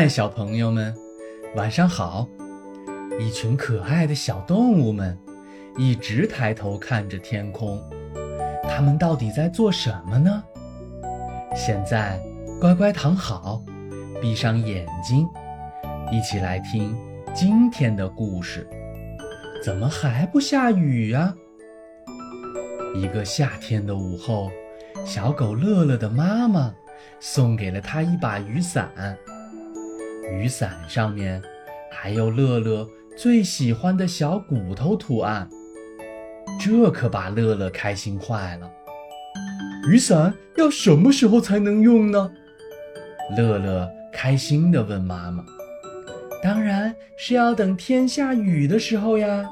嗨，小朋友们，晚上好！一群可爱的小动物们一直抬头看着天空，它们到底在做什么呢？现在，乖乖躺好，闭上眼睛，一起来听今天的故事。怎么还不下雨呀？一个夏天的午后，小狗乐乐的妈妈送给了它一把雨伞。雨伞上面还有乐乐最喜欢的小骨头图案，这可把乐乐开心坏了。雨伞要什么时候才能用呢？乐乐开心地问妈妈：“当然是要等天下雨的时候呀。”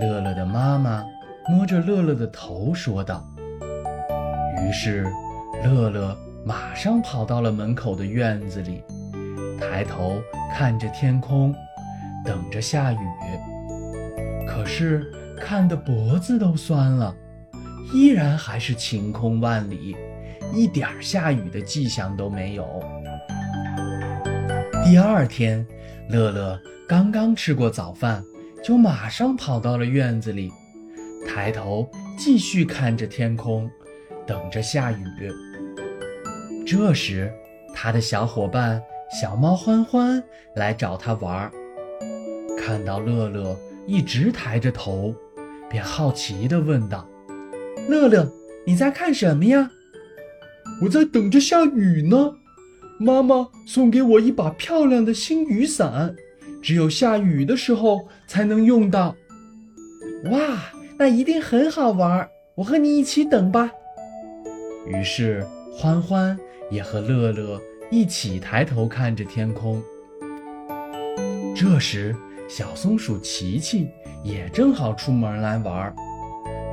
乐乐的妈妈摸着乐乐的头说道。于是，乐乐马上跑到了门口的院子里。抬头看着天空，等着下雨。可是看得脖子都酸了，依然还是晴空万里，一点下雨的迹象都没有。第二天，乐乐刚刚吃过早饭，就马上跑到了院子里，抬头继续看着天空，等着下雨。这时，他的小伙伴。小猫欢欢来找他玩，看到乐乐一直抬着头，便好奇地问道：“乐乐，你在看什么呀？”“我在等着下雨呢。妈妈送给我一把漂亮的新雨伞，只有下雨的时候才能用到。”“哇，那一定很好玩！我和你一起等吧。”于是欢欢也和乐乐。一起抬头看着天空。这时，小松鼠琪琪也正好出门来玩，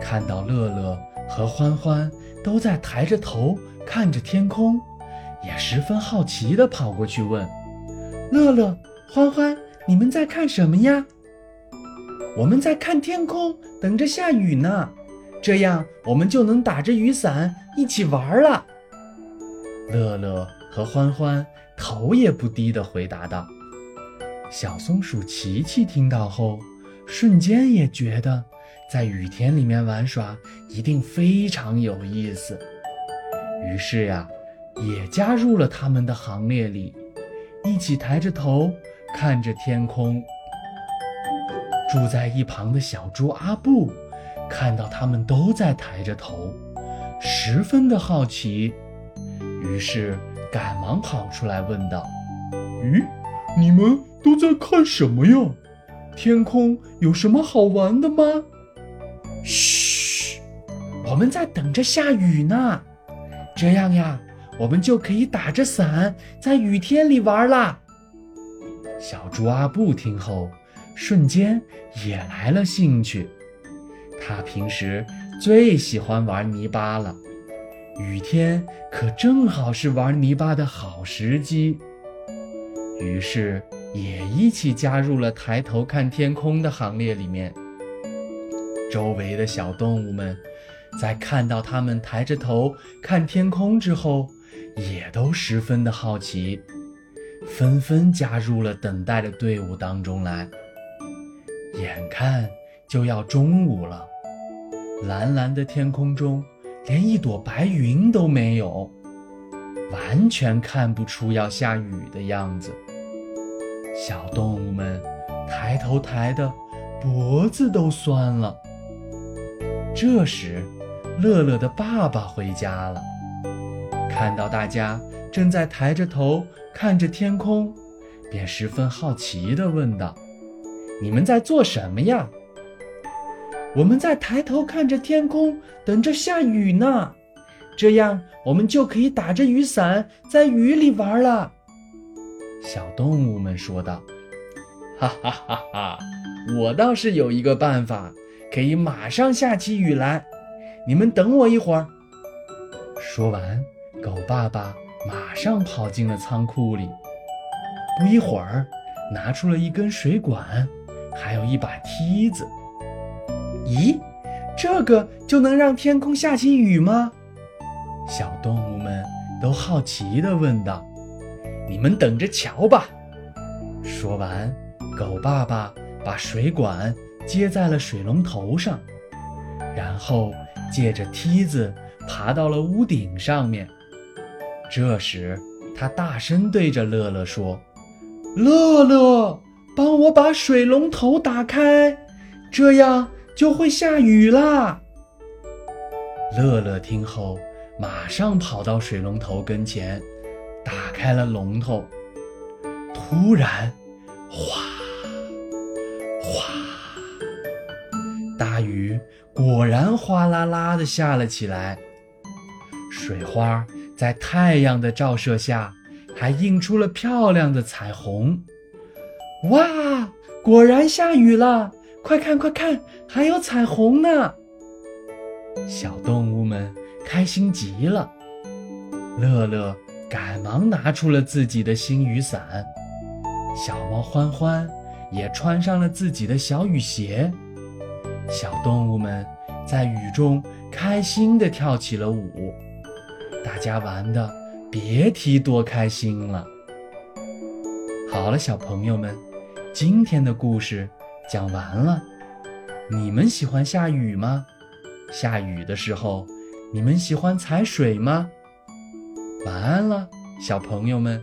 看到乐乐和欢欢都在抬着头看着天空，也十分好奇地跑过去问：“乐乐、欢欢，你们在看什么呀？”“我们在看天空，等着下雨呢，这样我们就能打着雨伞一起玩了。”乐乐。和欢欢头也不低地回答道：“小松鼠琪琪听到后，瞬间也觉得在雨天里面玩耍一定非常有意思，于是呀，也加入了他们的行列里，一起抬着头看着天空。住在一旁的小猪阿布看到他们都在抬着头，十分的好奇，于是。”赶忙跑出来问道：“咦，你们都在看什么呀？天空有什么好玩的吗？”“嘘，我们在等着下雨呢。这样呀，我们就可以打着伞在雨天里玩啦。”小猪阿布听后，瞬间也来了兴趣。他平时最喜欢玩泥巴了。雨天可正好是玩泥巴的好时机，于是也一起加入了抬头看天空的行列里面。周围的小动物们在看到他们抬着头看天空之后，也都十分的好奇，纷纷加入了等待的队伍当中来。眼看就要中午了，蓝蓝的天空中。连一朵白云都没有，完全看不出要下雨的样子。小动物们抬头抬的脖子都酸了。这时，乐乐的爸爸回家了，看到大家正在抬着头看着天空，便十分好奇地问道：“你们在做什么呀？”我们在抬头看着天空，等着下雨呢，这样我们就可以打着雨伞在雨里玩了。小动物们说道：“哈哈哈哈！我倒是有一个办法，可以马上下起雨来。你们等我一会儿。”说完，狗爸爸马上跑进了仓库里，不一会儿，拿出了一根水管，还有一把梯子。咦，这个就能让天空下起雨吗？小动物们都好奇地问道。你们等着瞧吧。说完，狗爸爸把水管接在了水龙头上，然后借着梯子爬到了屋顶上面。这时，他大声对着乐乐说：“乐乐，帮我把水龙头打开，这样就会下雨啦。”乐乐听后，马上跑到水龙头跟前，打开了龙头。突然，哗哗，大雨果然哗啦啦的下了起来。水花在太阳的照射下，还映出了漂亮的彩虹。哇，果然下雨了！快看，快看，还有彩虹呢！小动物们开心极了。乐乐赶忙拿出了自己的新雨伞，小猫欢欢也穿上了自己的小雨鞋。小动物们在雨中开心地跳起了舞，大家玩的别提多开心了。好了，小朋友们，今天的故事讲完了。你们喜欢下雨吗？下雨的时候，你们喜欢踩水吗？晚安了，小朋友们。